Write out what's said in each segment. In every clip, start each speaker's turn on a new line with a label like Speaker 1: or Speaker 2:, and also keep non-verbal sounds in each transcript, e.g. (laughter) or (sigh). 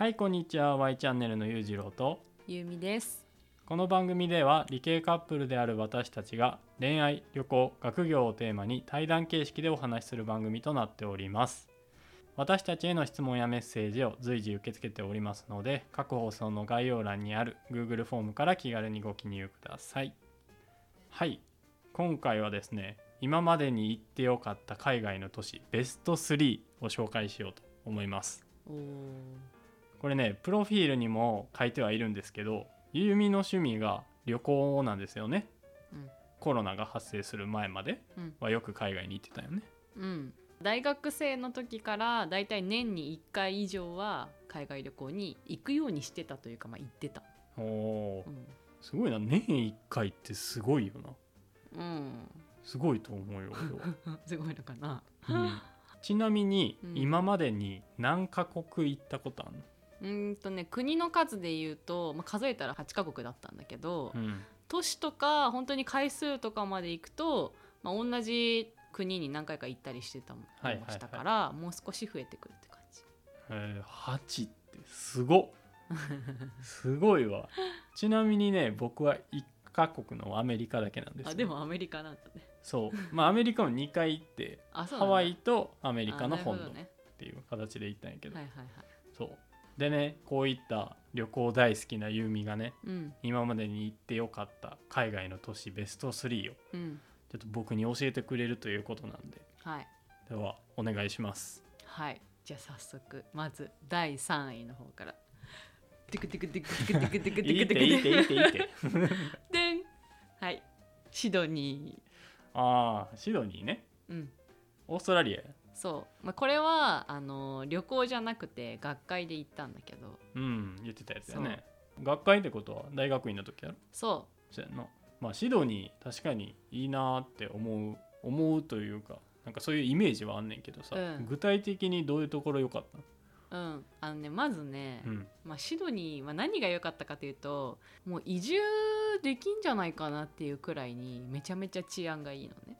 Speaker 1: はいこんにちは。Y チャンネルのゆうじろうと。
Speaker 2: ゆうみです。
Speaker 1: この番組では理系カップルである私たちが恋愛旅行学業をテーマに対談形式でお話しする番組となっております。私たちへの質問やメッセージを随時受け付けておりますので各放送の概要欄にある Google フォームから気軽にご記入ください。はい。今回はですね今までに行ってよかった海外の都市ベスト3を紹介しようと思いますこれねプロフィールにも書いてはいるんですけどゆゆみの趣味が旅行なんですよね、
Speaker 2: うん。
Speaker 1: コロナが発生する前まで
Speaker 2: うん。
Speaker 1: はよく海外に行ってたよね。
Speaker 2: うん。大学生の時からだいたい年に1回以上は海外旅行に行くようにしてたというかまあ行ってた。
Speaker 1: お
Speaker 2: うん、
Speaker 1: すごいな。年1回ってすごいよな。
Speaker 2: うん、
Speaker 1: すごいと思うよ (laughs)
Speaker 2: すごいのかな。
Speaker 1: うん。ちなみに
Speaker 2: うん。
Speaker 1: 今までに何カ国行ったことある
Speaker 2: うーんとね国の数で言うと、まあ、数えたら8カ国だったんだけど、
Speaker 1: の、うん、
Speaker 2: 都市とか本当に回数とかまで行くと、まあ、同じ国に何回か行ったりしてたも
Speaker 1: はいはいはい。
Speaker 2: したから、もう少し増えてくるって感じ。
Speaker 1: えー、8ってすごっ。(laughs) すごいわ。ちなみにね僕は1カ国のアメリカだけなんですよ。
Speaker 2: あでもアメリカなんだね。
Speaker 1: そう。まあアメリカも2回行って (laughs) ハワイとアメリカの本土っていう形で行ったんやけど、
Speaker 2: はいはいはい。
Speaker 1: そうでねこういった旅行大好きなユーミがね
Speaker 2: うん。
Speaker 1: 今までに行ってよかった海外の都市ベスト3を
Speaker 2: うん。
Speaker 1: ちょっと僕に教えてくれるということなんで。
Speaker 2: はい。
Speaker 1: ではお願いします。
Speaker 2: はい。じゃあ早速まず第3位の方から。テクテクテクテクテクテクテクテク
Speaker 1: いいっていいっていいっていいって
Speaker 2: でんはいシドニ
Speaker 1: ああシドニーね
Speaker 2: ーうん
Speaker 1: オーストラリアや
Speaker 2: そう、まあ、これはあの旅行じゃなくて学会で行ったんだけど。
Speaker 1: うん言ってたやつやね。学会ってことは大学院の時やろ？
Speaker 2: そ
Speaker 1: そうやんな。まあシドニー確かにいいなーって思う思うというかなんかそういうイメージはあんねんけどさ、
Speaker 2: うん。
Speaker 1: 具体的にどういうところ良かっ
Speaker 2: ううん。あのねまずね、
Speaker 1: たうん。
Speaker 2: まあ、シドニーは何が良かったかというともう移住できんじゃないかなっていうくらいにめちゃめちゃ治安がいいのね。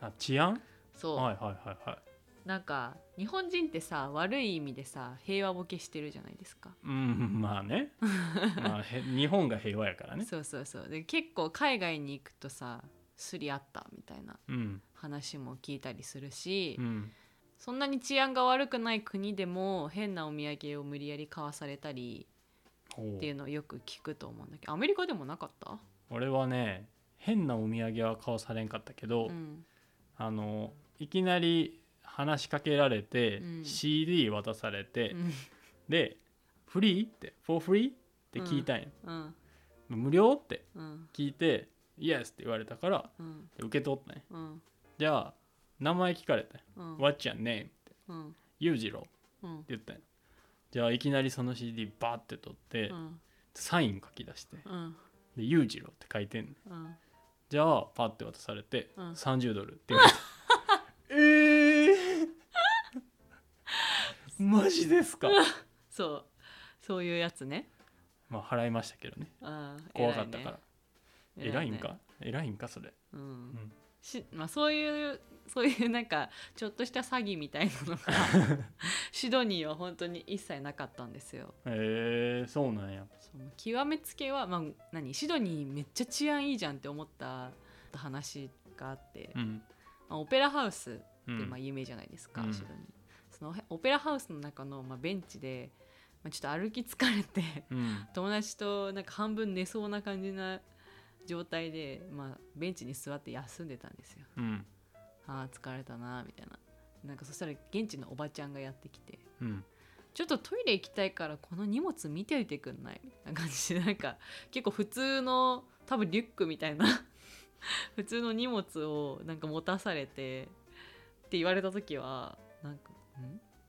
Speaker 1: あ治安？
Speaker 2: そう、
Speaker 1: はいはいはいはい
Speaker 2: なんか日本人ってさ悪い意味でさ平和ボケしてるじゃないですか、
Speaker 1: うんまあね。(laughs) まあへ日本が平和やからね。
Speaker 2: そうそうそう。で結構海外に行くとさすり合ったみたいな
Speaker 1: うん。
Speaker 2: 話も聞いたりするし、
Speaker 1: うん。
Speaker 2: そんなに治安が悪くない国でも変なお土産を無理やり買わされたりっていうのをよく聞くと思うんだけどアメリカでもなかった？
Speaker 1: 俺はね変なお土産は買わされんかったけど、
Speaker 2: うん。
Speaker 1: あのいきなり話しかけられて、
Speaker 2: うん。
Speaker 1: CD 渡されて、
Speaker 2: うん。
Speaker 1: で「フリー?」って「for free?」って聞いたんや、
Speaker 2: うん。
Speaker 1: 無料って
Speaker 2: うん。
Speaker 1: 聞いて「Yes」って言われたから
Speaker 2: うん。
Speaker 1: 受け取ったね
Speaker 2: うん。
Speaker 1: じゃあ名前聞かれたよ
Speaker 2: うん。
Speaker 1: What's your name? って。
Speaker 2: うん。
Speaker 1: 裕次郎って
Speaker 2: うん。
Speaker 1: 言ったよじゃあいきなりその CD バーって取って、
Speaker 2: うん。
Speaker 1: サイン書き出して
Speaker 2: うん。
Speaker 1: で裕次郎って書いてんね
Speaker 2: うん。
Speaker 1: じゃあパッて渡されて、
Speaker 2: うん。
Speaker 1: 30ドルって言われたマジですか？(laughs)
Speaker 2: そう。そういうやつね。
Speaker 1: まあ払いましたけどね。
Speaker 2: あー
Speaker 1: 怖かったから。偉いんか？偉いんかそれ？
Speaker 2: うん。
Speaker 1: うん。
Speaker 2: しまあ、そういうそういうなんかちょっとした詐欺みたいなのが (laughs) シドニーは本当に一切なかったんですよ。
Speaker 1: へえそうなんや。
Speaker 2: その極めつけは、まあ、何？シドニーめっちゃ治安いいじゃんって思った話があって、
Speaker 1: うん。
Speaker 2: まあ、オペラハウスって
Speaker 1: うん。
Speaker 2: まあ有名じゃないですか、
Speaker 1: うん。
Speaker 2: シドニー。そのオペラハウスの中のまあベンチで、まあ、ちょっと歩き疲れて
Speaker 1: うん。
Speaker 2: 友達となんか半分寝そうな感じな状態で、まあ、ベンチに座って休んでたんですよ。
Speaker 1: うん。
Speaker 2: あー疲れたなみたいな。なんかそしたら現地のおばちゃんがやってきて
Speaker 1: うん。
Speaker 2: ちょっとトイレ行きたいからこの荷物見ておいてくんない？みたいな感じでなんか結構普通の多分リュックみたいな (laughs) 普通の荷物をなんか持たされてって言われた時はなんかん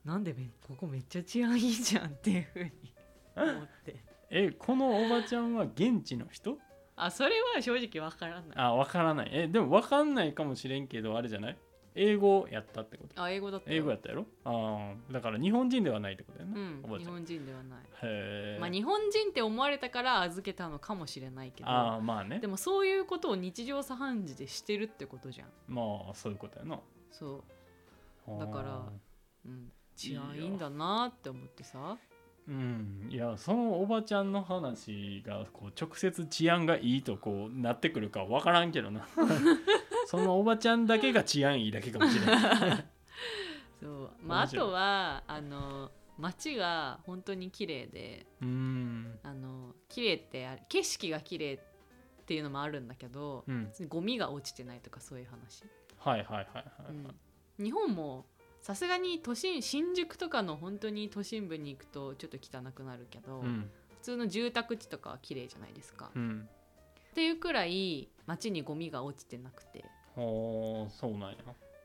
Speaker 2: なんでめここめっちゃ治安いいじゃんっていうふうに (laughs) 思って。
Speaker 1: えこのおばちゃんは現地の人？
Speaker 2: あそれは正直わからない。
Speaker 1: あわからない。えでもわかんないかもしれんけどあれじゃない？英語やったってこと？
Speaker 2: あ英語だった
Speaker 1: 英語やったやろ？ああだから日本人ではないってことやな、
Speaker 2: うん
Speaker 1: おばちゃん。
Speaker 2: 日本人ではない。
Speaker 1: へえ、
Speaker 2: まあ日本人って思われたから預けたのかもしれないけど
Speaker 1: ああまあね。
Speaker 2: でもそういうことを日常茶飯事でしてるってことじゃん。
Speaker 1: まあそういうことやな。
Speaker 2: そう。だからうん。治安いいんだなって思ってさ。
Speaker 1: うん。いやそのおばちゃんの話がこう直接治安がいいとこうなってくるか分からんけどな。(laughs) そのおばちゃんだけが治安いいだけかもしれない
Speaker 2: そう。まああとはあの街が本当に綺麗で
Speaker 1: うん。
Speaker 2: あの綺麗って景色が綺麗っていうのもあるんだけど、
Speaker 1: うん。
Speaker 2: ゴミが落ちてないとかそういう話、
Speaker 1: はいはいはいはい、
Speaker 2: うん。日本もさすがに都心新宿とかの本当に都心部に行くとちょっと汚くなるけど、
Speaker 1: うん。
Speaker 2: 普通の住宅地とかは綺麗じゃないですか、っ
Speaker 1: うん。
Speaker 2: ていうくらい街にゴミが落ちてなくて。
Speaker 1: ほーそうなんや。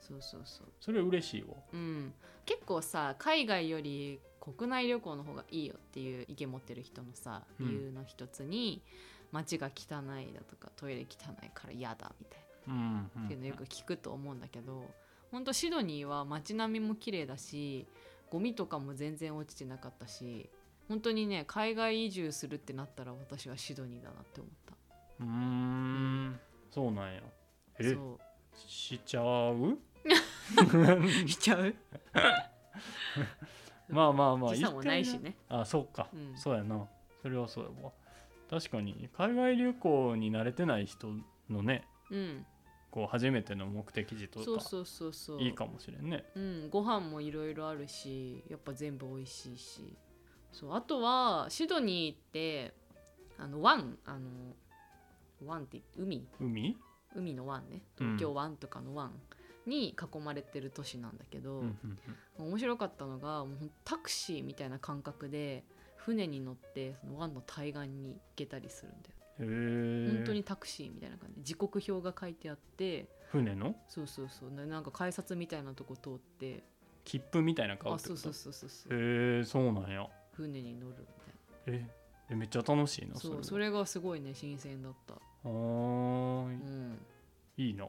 Speaker 2: そうそうそう。
Speaker 1: それ嬉しいわ。
Speaker 2: うん。結構さ海外より国内旅行の方がいいよっていう意見持ってる人のさ
Speaker 1: うん。
Speaker 2: 理由の一つに、街が汚いだとかトイレ汚いから嫌だみたい
Speaker 1: うん、うん、
Speaker 2: なっていうのよく聞くと思うんだけど、ほんとシドニーは街並みも綺麗だしゴミとかも全然落ちてなかったし本当にね海外移住するってなったら私はシドニーだなって思った。
Speaker 1: うーん。そうなんや。え
Speaker 2: そ
Speaker 1: しちゃう？
Speaker 2: う (laughs) しちゃう？(laughs)
Speaker 1: まあまあまあ (laughs)
Speaker 2: 時差もないしね。
Speaker 1: あそうか、
Speaker 2: うん。
Speaker 1: そうやな。それはそうやわ。確かに海外旅行に慣れてない人のね
Speaker 2: うん
Speaker 1: こう初めての目的地とか
Speaker 2: そうそうそうそう。
Speaker 1: いいかもしれんね。
Speaker 2: うん、ご飯もいろいろあるしやっぱ全部美味しいし。そうあとはシドニーってあの湾あの湾って海？
Speaker 1: 海？
Speaker 2: 海の湾ね。
Speaker 1: うん。
Speaker 2: 東京湾とかの湾に囲まれてる都市なんだけど、
Speaker 1: うんうん
Speaker 2: 面白かったのがもうタクシーみたいな感覚で船に乗ってその湾の対岸に行けたりするんだよ、本当にタクシーみたいな感じ時刻表が書いてあって
Speaker 1: 船の？
Speaker 2: そうそうそう。ななんか改札みたいなとこ通って。
Speaker 1: 切符みたいな買う
Speaker 2: あ
Speaker 1: ってこと？
Speaker 2: そうそうそうそうそう。
Speaker 1: へえそうなんや。
Speaker 2: 船に乗るみたいな。
Speaker 1: ええめっちゃ楽しいな
Speaker 2: そう
Speaker 1: れ
Speaker 2: それがすごいね新鮮だった。
Speaker 1: あー
Speaker 2: うん。
Speaker 1: いいな。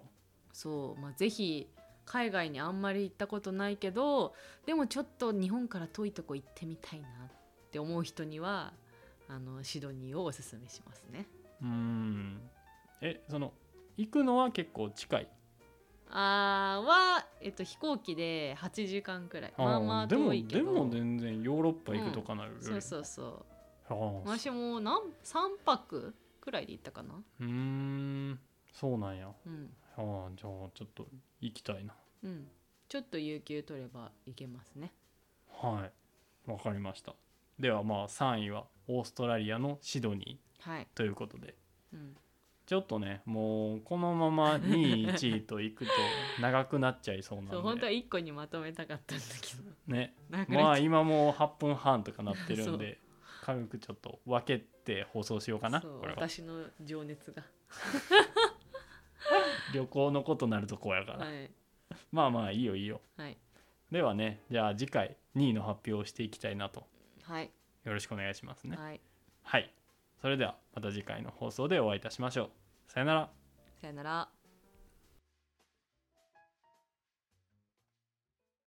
Speaker 2: そうまあぜひ海外にあんまり行ったことないけどでもちょっと日本から遠いとこ行ってみたいなって思う人にはあのシドニーをおすすめしますね
Speaker 1: うーん。えその行くのは結構近い？
Speaker 2: あーは、えっと、飛行機で8時間くらい。まあまあ
Speaker 1: でも
Speaker 2: 遠いけど。
Speaker 1: でも全然ヨーロッパ行くとかなるより
Speaker 2: そうそうそう。私も何3泊くらいで行ったかな。
Speaker 1: うーん。そうなんや。
Speaker 2: うん。
Speaker 1: あーじゃあちょっと行きたいな。
Speaker 2: うん。ちょっと有給取れば行けますね。
Speaker 1: はい。わかりましたではまあ3位はオーストラリアのシドニ
Speaker 2: はい、
Speaker 1: ーということで。
Speaker 2: うん、
Speaker 1: ちょっとねもうこのまま2位1位と行くと長くなっちゃいそうなんで。
Speaker 2: そう本当は1個にまとめたかったんだけど。
Speaker 1: ね。(laughs) まあ今もう8分半とかなってるんで (laughs) 軽くちょっと分けて放送しようかな
Speaker 2: そう
Speaker 1: これは。
Speaker 2: 私の情熱が。(laughs)
Speaker 1: 旅行のことなるとこうやから、
Speaker 2: はい。
Speaker 1: まあまあいいよいいよ。
Speaker 2: はい。
Speaker 1: ではねじゃあ次回2位の発表をしていきたいなと
Speaker 2: はい。
Speaker 1: よろしくお願いしますね。
Speaker 2: はい。
Speaker 1: はい。それではまた次回の放送でお会いいたしましょう。さよなら。
Speaker 2: さよなら